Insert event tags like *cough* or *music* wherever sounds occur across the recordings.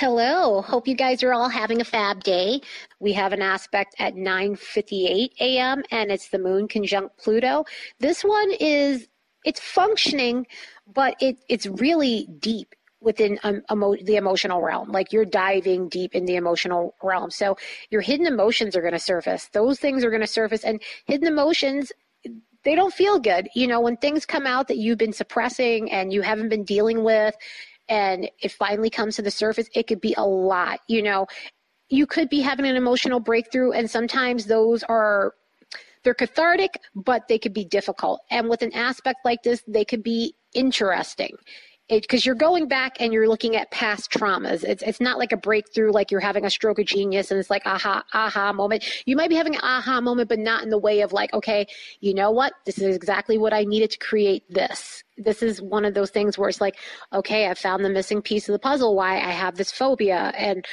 Hello. Hope you guys are all having a fab day. We have an aspect at 9:58 a.m. and it's the moon conjunct Pluto. This one is it's functioning, but it it's really deep within um, emo- the emotional realm. Like you're diving deep in the emotional realm. So your hidden emotions are going to surface. Those things are going to surface and hidden emotions they don't feel good. You know, when things come out that you've been suppressing and you haven't been dealing with and it finally comes to the surface, it could be a lot. You know, you could be having an emotional breakthrough, and sometimes those are they're cathartic, but they could be difficult. And with an aspect like this, they could be interesting because you're going back and you're looking at past traumas. It's it's not like a breakthrough, like you're having a stroke of genius and it's like aha aha moment. You might be having an aha moment, but not in the way of like, okay, you know what? This is exactly what I needed to create this. This is one of those things where it's like, okay, I found the missing piece of the puzzle. Why I have this phobia and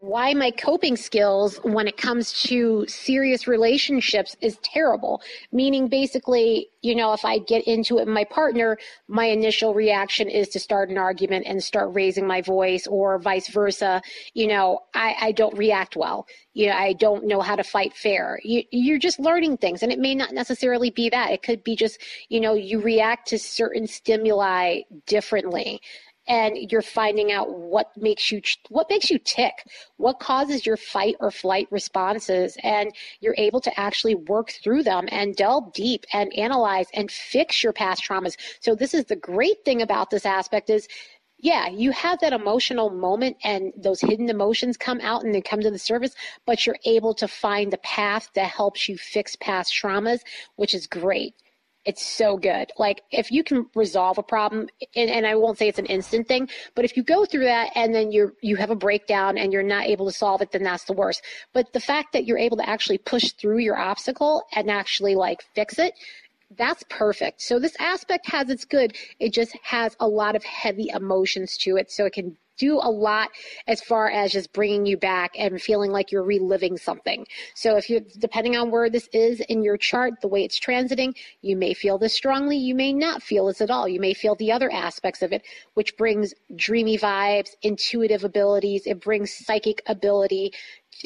why my coping skills when it comes to serious relationships is terrible. Meaning, basically, you know, if I get into it with my partner, my initial reaction is to start an argument and start raising my voice, or vice versa. You know, I, I don't react well. You know, I don't know how to fight fair. You, you're just learning things, and it may not necessarily be that. It could be just, you know, you react to certain stimuli differently and you're finding out what makes you what makes you tick what causes your fight or flight responses and you're able to actually work through them and delve deep and analyze and fix your past traumas so this is the great thing about this aspect is yeah, you have that emotional moment and those hidden emotions come out and they come to the surface, but you're able to find the path that helps you fix past traumas, which is great. It's so good. Like if you can resolve a problem, and, and I won't say it's an instant thing, but if you go through that and then you're you have a breakdown and you're not able to solve it, then that's the worst. But the fact that you're able to actually push through your obstacle and actually like fix it, that's perfect. So this aspect has its good. It just has a lot of heavy emotions to it, so it can do a lot as far as just bringing you back and feeling like you're reliving something. So if you, depending on where this is in your chart, the way it's transiting, you may feel this strongly. You may not feel this at all. You may feel the other aspects of it, which brings dreamy vibes, intuitive abilities. It brings psychic ability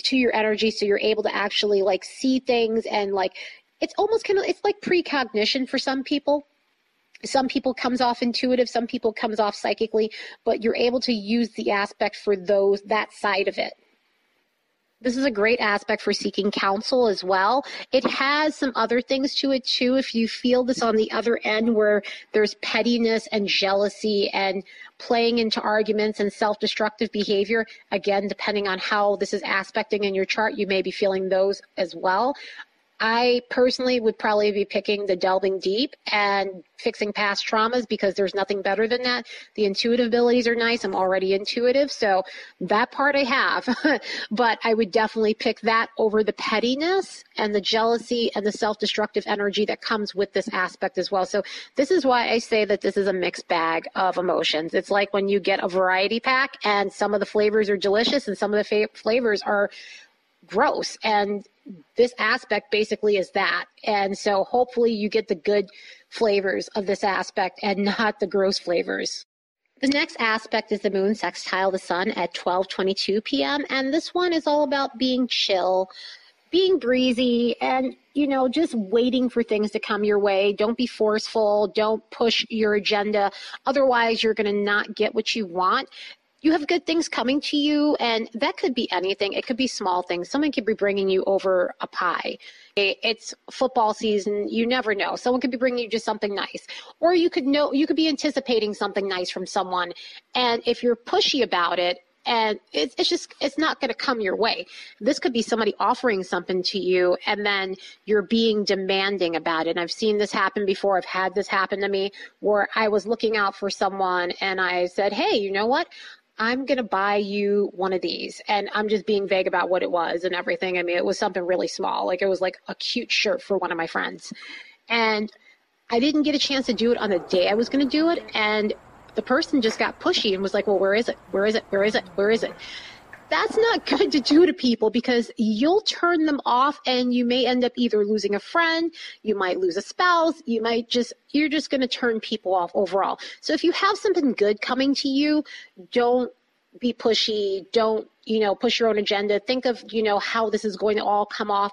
to your energy. So you're able to actually like see things and like, it's almost kind of, it's like precognition for some people some people comes off intuitive some people comes off psychically but you're able to use the aspect for those that side of it this is a great aspect for seeking counsel as well. It has some other things to it too. If you feel this on the other end where there's pettiness and jealousy and playing into arguments and self destructive behavior, again, depending on how this is aspecting in your chart, you may be feeling those as well. I personally would probably be picking the delving deep and fixing past traumas because there's nothing better than that. The intuitive abilities are nice. I'm already intuitive, so that part I have. *laughs* but I would definitely pick that over the pettiness and the jealousy and the self destructive energy that comes with this aspect as well. So this is why I say that this is a mixed bag of emotions. It's like when you get a variety pack and some of the flavors are delicious and some of the fa- flavors are gross and this aspect basically is that. And so hopefully you get the good flavors of this aspect and not the gross flavors. The next aspect is the moon sextile the sun at 12:22 p.m. and this one is all about being chill, being breezy and you know just waiting for things to come your way. Don't be forceful, don't push your agenda otherwise you're going to not get what you want you have good things coming to you, and that could be anything. It could be small things. Someone could be bringing you over a pie. It's football season. You never know. Someone could be bringing you just something nice, or you could know you could be anticipating something nice from someone, and if you're pushy about it, and it's, it's just it's not going to come your way this could be somebody offering something to you and then you're being demanding about it and i've seen this happen before i've had this happen to me where i was looking out for someone and i said hey you know what I'm going to buy you one of these. And I'm just being vague about what it was and everything. I mean, it was something really small. Like it was like a cute shirt for one of my friends. And I didn't get a chance to do it on the day I was going to do it. And the person just got pushy and was like, well, where is it? Where is it? Where is it? Where is it? That's not good to do to people because you'll turn them off and you may end up either losing a friend, you might lose a spouse, you might just, you're just going to turn people off overall. So if you have something good coming to you, don't be pushy. Don't, you know, push your own agenda. Think of, you know, how this is going to all come off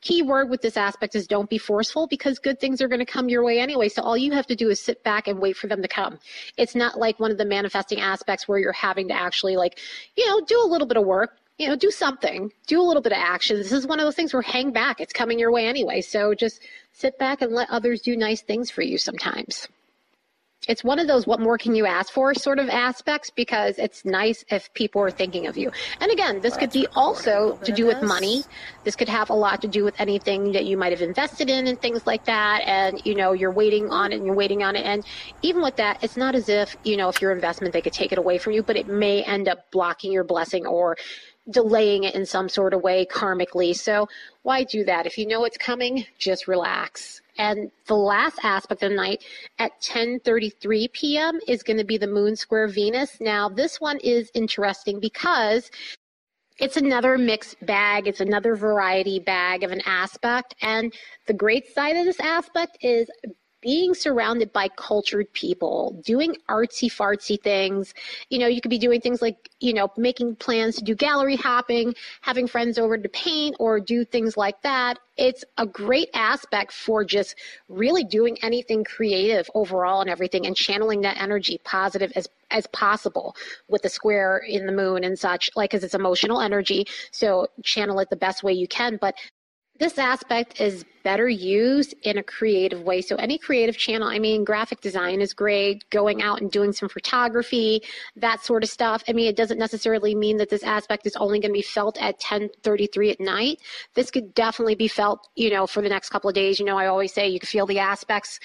key word with this aspect is don't be forceful because good things are going to come your way anyway. So all you have to do is sit back and wait for them to come. It's not like one of the manifesting aspects where you're having to actually like, you know, do a little bit of work, you know, do something, do a little bit of action. This is one of those things where hang back. It's coming your way anyway. So just sit back and let others do nice things for you sometimes it's one of those what more can you ask for sort of aspects because it's nice if people are thinking of you. And again, this could be also to do with money. This could have a lot to do with anything that you might have invested in and things like that. And, you know, you're waiting on it and you're waiting on it. And even with that, it's not as if, you know, if your investment, they could take it away from you, but it may end up blocking your blessing or delaying it in some sort of way karmically. So why do that? If you know it's coming, just relax. And the last aspect of the night at 10:33 p.m. is going to be the moon square Venus. Now, this one is interesting because it's another mixed bag. It's another variety bag of an aspect. And the great side of this aspect is being surrounded by cultured people, doing artsy fartsy things. You know, you could be doing things like, you know, making plans to do gallery hopping, having friends over to paint or do things like that. It's a great aspect for just really doing anything creative overall and everything and channeling that energy positive as as possible with the square in the moon and such like because it's emotional energy so channel it the best way you can but this aspect is better used in a creative way. So any creative channel, I mean, graphic design is great, going out and doing some photography, that sort of stuff. I mean, it doesn't necessarily mean that this aspect is only going to be felt at 1033 at night. This could definitely be felt, you know, for the next couple of days. You know, I always say you can feel the aspects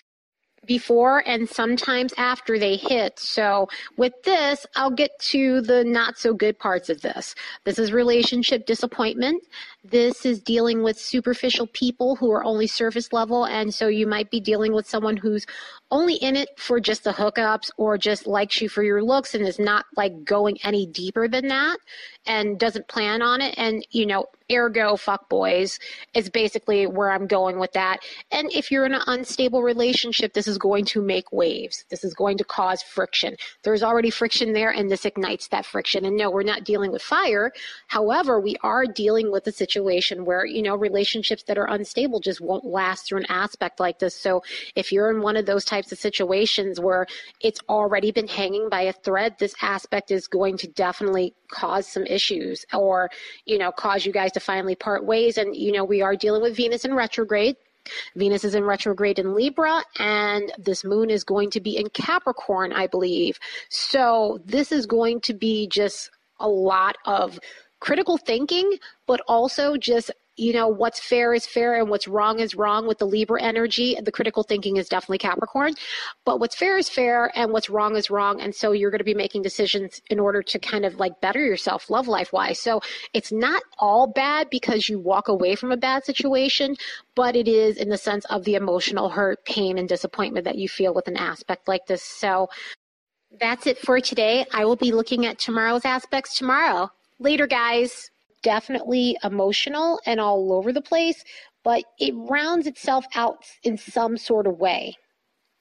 before and sometimes after they hit. So with this, I'll get to the not so good parts of this. This is relationship disappointment. This is dealing with superficial people who are only surface level. And so you might be dealing with someone who's only in it for just the hookups or just likes you for your looks and is not like going any deeper than that and doesn't plan on it. And, you know, ergo fuck boys is basically where I'm going with that. And if you're in an unstable relationship, this is going to make waves. This is going to cause friction. There's already friction there and this ignites that friction. And no, we're not dealing with fire. However, we are dealing with a situation where, you know, relationships that are unstable just won't last through an aspect like this. So if you're in one of those types of situations where it's already been hanging by a thread, this aspect is going to definitely cause some issues or, you know, cause you guys to finally part ways. And, you know, we are dealing with Venus in retrograde. Venus is in retrograde in Libra, and this moon is going to be in Capricorn, I believe. So, this is going to be just a lot of critical thinking, but also just you know what's fair is fair and what's wrong is wrong with the libra energy the critical thinking is definitely capricorn but what's fair is fair and what's wrong is wrong and so you're going to be making decisions in order to kind of like better yourself love life wise so it's not all bad because you walk away from a bad situation but it is in the sense of the emotional hurt pain and disappointment that you feel with an aspect like this so that's it for today. I will be looking at tomorrow's aspects tomorrow. Later, guys. Definitely emotional and all over the place, but it rounds itself out in some sort of way.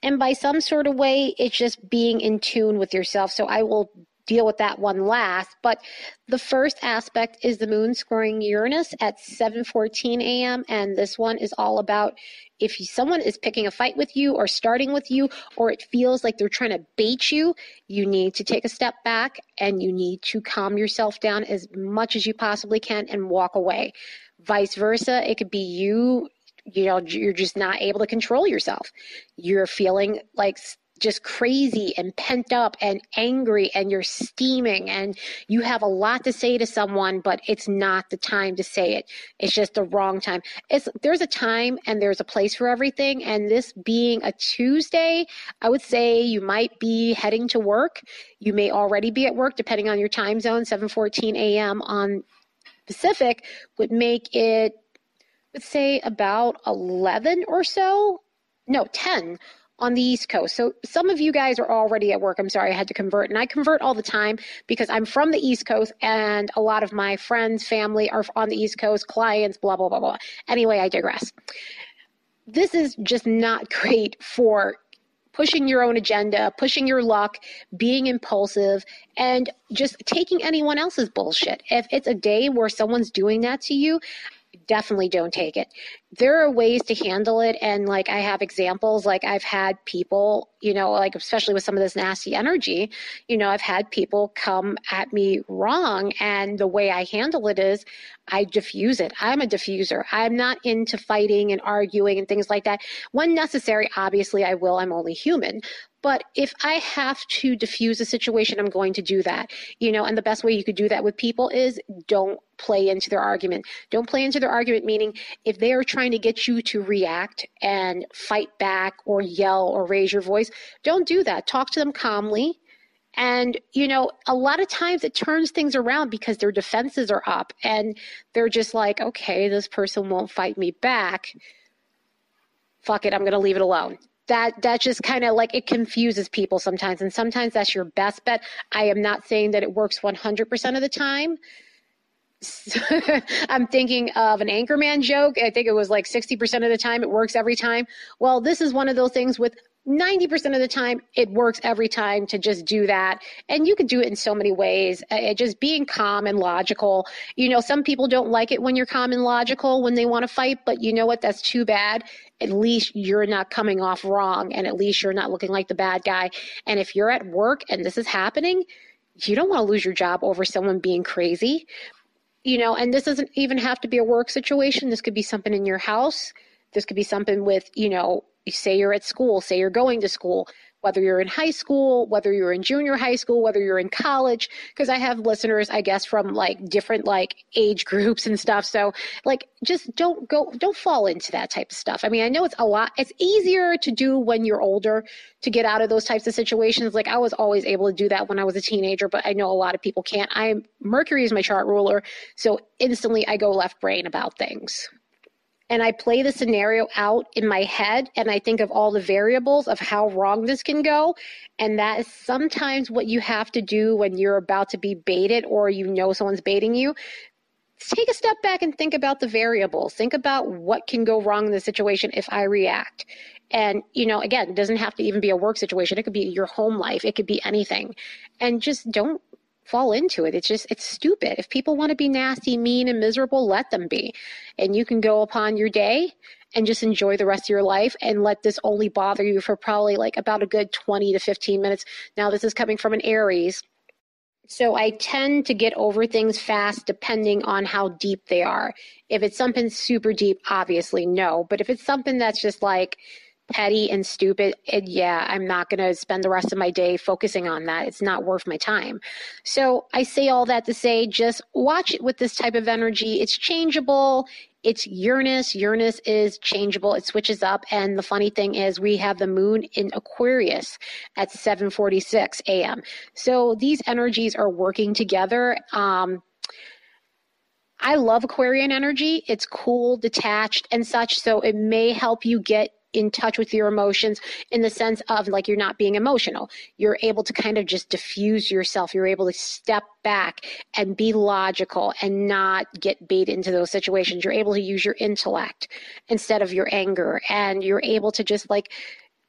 And by some sort of way, it's just being in tune with yourself. So I will deal with that one last. But the first aspect is the moon squaring Uranus at 7:14 a.m. and this one is all about if someone is picking a fight with you or starting with you or it feels like they're trying to bait you, you need to take a step back and you need to calm yourself down as much as you possibly can and walk away. Vice versa, it could be you you know you're just not able to control yourself. You're feeling like just crazy and pent up and angry and you're steaming and you have a lot to say to someone but it's not the time to say it. It's just the wrong time. It's there's a time and there's a place for everything. And this being a tuesday i would say you might be heading to work. You may already be at work depending on your time zone 7:14 a.m. on pacific would make it let's say about 11 or so. No 10 on the East Coast. So some of you guys are already at work. I'm sorry, I had to convert. And I convert all the time because I'm from the East Coast and a lot of my friends, family are on the East Coast, clients, blah, blah, blah, blah. Anyway, I digress. This is just not *laughs* great for pushing your own agenda, pushing your luck, being impulsive, and just taking anyone else's bullshit. If it's a day where someone's doing that to you, definitely don't take it. There are ways to handle it. And like I have examples, like I've had people, you know, like especially with some of this nasty energy, you know, I've had people come at me wrong. And the way I handle it is I diffuse it. I'm a diffuser. I'm not into fighting and arguing and things like that. When necessary, obviously I will. I'm only human. But if I have to diffuse a situation, I'm going to do that. You know, and the best way you could do that with people is don't play into their argument. Don't play into their argument, meaning if they are trying to get you to react and fight back or yell or raise your voice, don't do that. Talk to them calmly. And, you know, a lot of times it turns things around because their defenses are up and they're just like, okay, this person won't fight me back. Fuck it, I'm going to leave it alone that that just kind of like it confuses people sometimes and sometimes that's your best bet. I am not saying that it works 100% of the time. *laughs* I'm thinking of an anchorman joke. I think it was like 60% of the time it works every time. Well this is one of those things with 90% of the time it works every time to just do that. And you can do it in so many ways. Uh, just being calm and logical. You know some people don't like it when you're calm and logical when they want to fight but you know what? That's too bad. At least you're not coming off wrong and at least you're not looking like the bad guy. And if you're at work and this is happening you don't want to lose your job over someone being crazy. You know and this doesn't even have to be a work situation. This could be something in your house. This could be something with you know say you're at school, say you're going to school, whether you're in high school, whether you're in junior high school, whether you're in college, because I have listeners, I guess, from like different like age groups and stuff. So like just don't go, don't fall into that type of stuff. I mean, I know it's a lot, it's easier to do when you're older to get out of those types of situations. Like I was always able to do that when I was a teenager, but I know a lot of people can't. I'm Mercury is my chart ruler. So instantly I go left brain about things and I play the scenario out in my head and I think of all the variables of how wrong this can go. And that is sometimes what you have to do when you're about to be baited or you know someone's baiting you. Take a step back and think about the variables. Think about what can go wrong in the situation if I react. And, you know, again, it doesn't have to even be a work situation. It could be your home life. It could be anything. And just don't fall into it. It's just, it's stupid. If people want to be nasty, mean, and miserable, let them be. And you can go upon your day and just enjoy the rest of your life and let this only bother you for probably like about a good 20 to 15 minutes. Now, this is coming from an Aries. So I tend to get over things fast depending on how deep they are. If it's something super deep, obviously no. But if it's something that's just like, petty and stupid, and yeah, I'm not going to spend the rest of my day focusing on that. It's not worth my time. So I say all that to say just watch it with this type of energy. It's changeable. It's Uranus. Uranus is changeable. It switches up. And the funny thing is we have the moon in Aquarius at 746 a.m. So these energies are working together. Um, I love Aquarian energy. It's cool, detached, and such. So it may help you get in touch with your emotions in the sense of like you're not being emotional. You're able to kind of just diffuse yourself. You're able to step back and be logical and not get bait into those situations. You're able to use your intellect instead of your anger and you're able to just like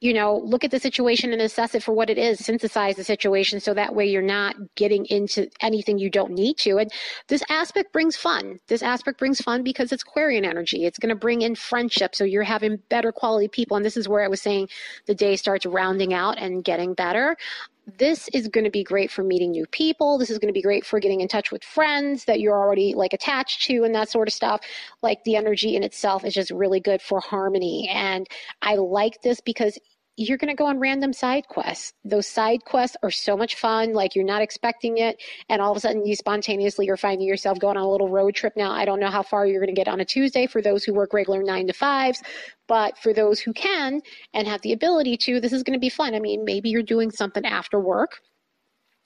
you know, look at the situation and assess it for what it is, synthesize the situation so that way you're not getting into anything you don't need to. And this aspect brings fun. This aspect brings fun because it's Aquarian energy. It's going to bring in friendship. So you're having better quality people. And this is where I was saying the day starts rounding out and getting better this is going to be great for meeting new people. This is going to be great for getting in touch with friends that you're already like attached to and that sort of stuff. Like the energy in itself is just really good for harmony. And I like this because you're going to go on random side quests. Those side quests are so much fun. Like you're not expecting it. And all of a sudden you spontaneously are finding yourself going on a little road trip. Now, I don't know how far you're going to get on a Tuesday for those who work regular nine to fives, but for those who can and have the ability to, this is going to be fun. I mean, maybe you're doing something after work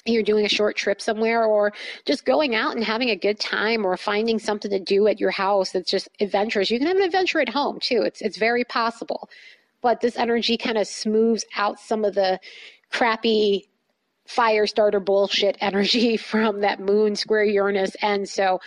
you're doing a short trip somewhere or just going out and having a good time or finding something to do at your house that's just adventurous. You can have an adventure at home too. It's it's very possible but this energy kind of smooths out some of the crappy fire starter bullshit energy *laughs* from that moon square Uranus. And so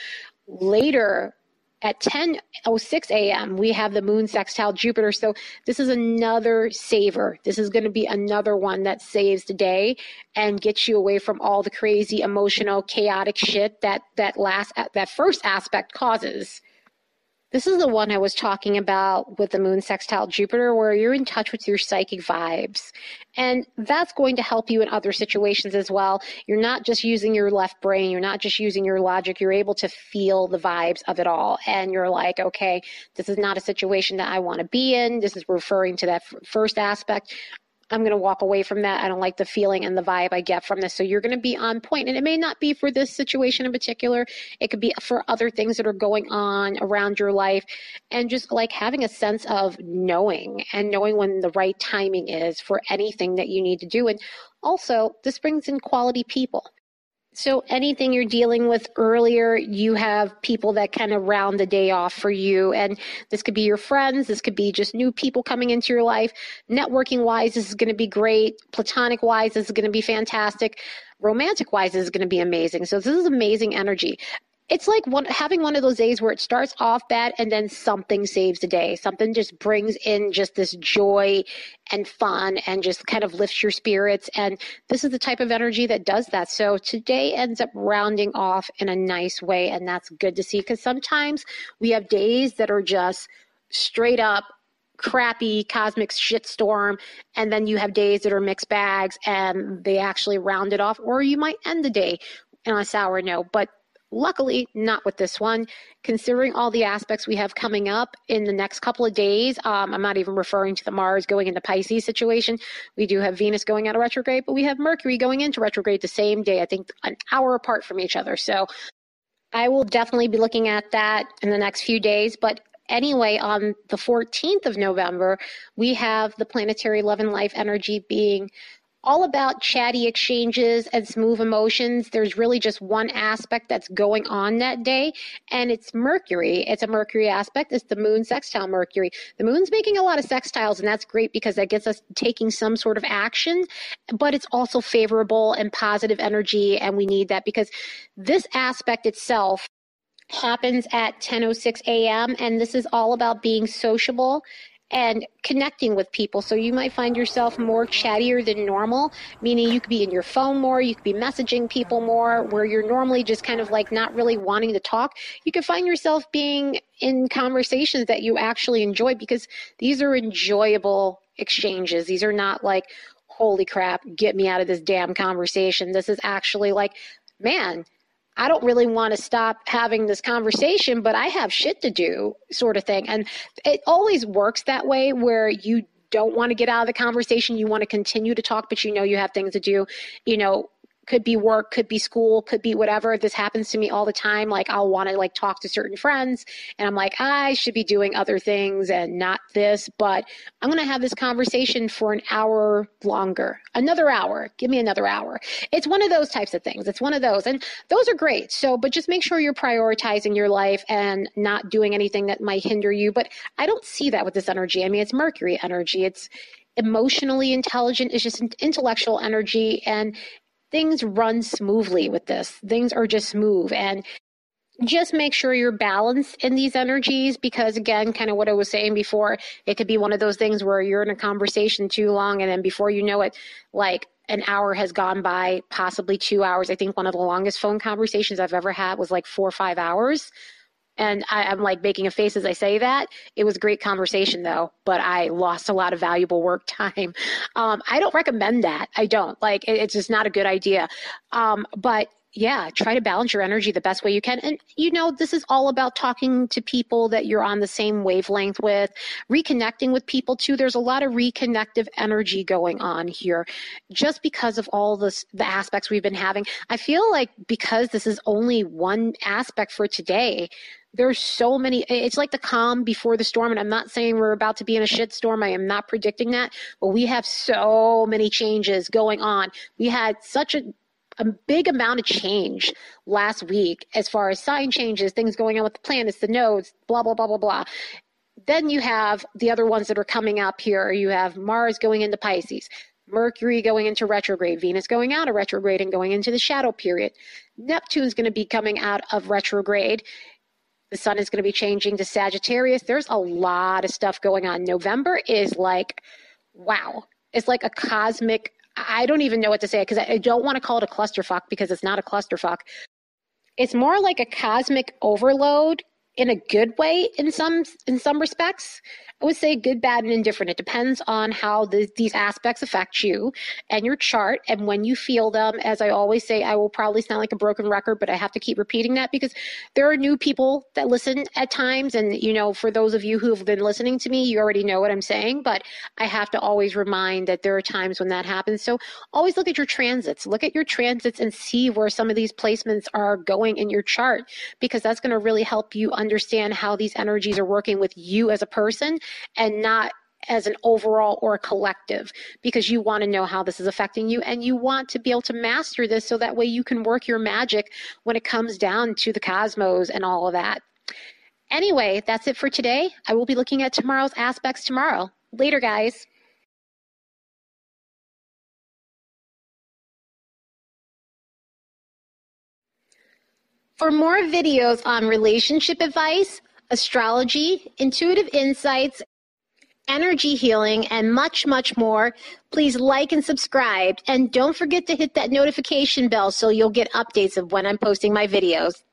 later at 10:06 a.m. we have the moon sextile Jupiter. So this is another saver. This is going to be another one that saves the day and gets you away from all the crazy emotional chaotic shit that that last that first aspect causes. This is the one I was talking about with the moon sextile Jupiter, where you're in touch with your psychic vibes. And that's going to help you in other situations as well. You're not just using your left brain, you're not just using your logic, you're able to feel the vibes of it all. And you're like, okay, this is not a situation that I want to be in. This is referring to that f- first aspect. I'm going to walk away from that. I don't like the feeling and the vibe I get from this. So you're going to be on point. And it may not be for this situation in particular, it could be for other things that are going on around your life. And just like having a sense of knowing and knowing when the right timing is for anything that you need to do. And also, this brings in quality people. So anything you're dealing with earlier, you have people that kind of round the day off for you. And this could be your friends. This could be just new people coming into your life. Networking wise, this is going to be great. Platonic wise, this is going to be fantastic. Romantic wise, this is going to be amazing. So this is amazing energy it's like one, having one of those days where it starts off bad and then something saves the day. Something just brings in just this joy and fun and just kind of lifts your spirits. And this is the type of energy that does that. So today ends up rounding off in a nice way. And that's good to see because sometimes we have days that are just straight up crappy cosmic shitstorm and then you have days that are mixed bags and they actually round it off or you might end the day on a sour note but Luckily, not with this one. Considering all the aspects we have coming up in the next couple of days, um, I'm not even referring to the Mars going into Pisces situation. We do have Venus going out of retrograde, but we have Mercury going into retrograde the same day, I think an hour apart from each other. So I will definitely be looking at that in the next few days. But anyway, on the 14th of November, we have the planetary love and life energy being all about chatty exchanges and smooth emotions. There's really just one aspect that's going on that day, and it's Mercury. It's a Mercury aspect. It's the moon sextile Mercury. The moon's making a lot of sextiles, and that's great because that gets us taking some sort of action, but it's also favorable and positive energy, and we need that because this aspect itself happens at 10:06 a.m. and this is all about being sociable and connecting with people. So you might find yourself more chattier than normal, meaning you could be in your phone more, you could be messaging people more, where you're normally just kind of like not really wanting to talk. You could find yourself being in conversations that you actually enjoy because these are enjoyable exchanges. These are not like, holy crap, get me out of this damn conversation. This is actually like, man, I don't really want to stop having this conversation, but I have shit to do, sort of thing. And it always works that way where you don't want to get out of the conversation. You want to continue to talk, but you know you have things to do. You know, could be work, could be school, could be whatever. This happens to me all the time. Like I'll want to like talk to certain friends and I'm like, I should be doing other things and not this, but I'm going to have this conversation for an hour longer, another hour. Give me another hour. It's one of those types of things. It's one of those. And those are great. So, but just make sure you're prioritizing your life and not doing anything that might hinder you. But I don't see that with this energy. I mean, it's Mercury energy. It's, emotionally intelligent it's just intellectual energy and things run smoothly with this. Things are just smooth. And just make sure you're balanced in these energies because again kind of what i was saying before it could be one of those things where you're in a conversation too long and then before you know it like an hour has gone by possibly two hours. I think one of the longest phone conversations i've ever had was like four or five hours and I, am like making a face as I say that. It was a great conversation though, but I lost a lot of valuable work *laughs* time. Um, I don't recommend that. I don't like it, it's just not a good idea. Um, but yeah, try to balance your energy the best way you can. And you know, this is all about talking to people that you're on the same wavelength with, reconnecting with people too. There's a lot of reconnective energy going on here just because of all this, the aspects we've been having. I feel like because this is only one aspect for today, there's so many it's like the calm before the storm and i'm not saying we're about to be in a shit storm i am not predicting that but we have so many changes going on we had such a a big amount of change last week as far as sign changes, things going on with the planets, the nodes, blah, blah, blah, blah, blah. Then you have the other ones that are coming up here. You have Mars going into Pisces, Mercury going into retrograde, Venus going out of retrograde and going into the shadow period. Neptune's going to be coming out of retrograde The sun is going to be changing to Sagittarius. There's a lot of stuff going on. November is like, wow. It's like a cosmic, I don't even know what to say because I don't want to call it a clusterfuck because it's not a clusterfuck. It's more like a cosmic overload in a good way in some in some respects I would say good, bad, and indifferent. It depends on how the, these aspects affect you and your chart and when you feel them. As I always say, I will probably sound like a broken record, but I have to keep repeating that because there are new people that listen at times. And, you know, for those of you who have been listening to me, you already know what I'm saying, but I have to always remind that there are times when that happens. So always look at your transits, look at your transits and see where some of these placements are going in your chart because that's going to really help you understand how these energies are working with you as a person and not as an overall or a collective because you want to know how this is affecting you and you want to be able to master this so that way you can work your magic when it comes down to the cosmos and all of that. Anyway, that's it for today. I will be looking at tomorrow's aspects tomorrow. Later, guys. For more videos on relationship advice, astrology, intuitive insights, energy healing, and much, much more, please like and subscribe. And don't forget to hit that notification bell so you'll get updates of when I'm posting my videos.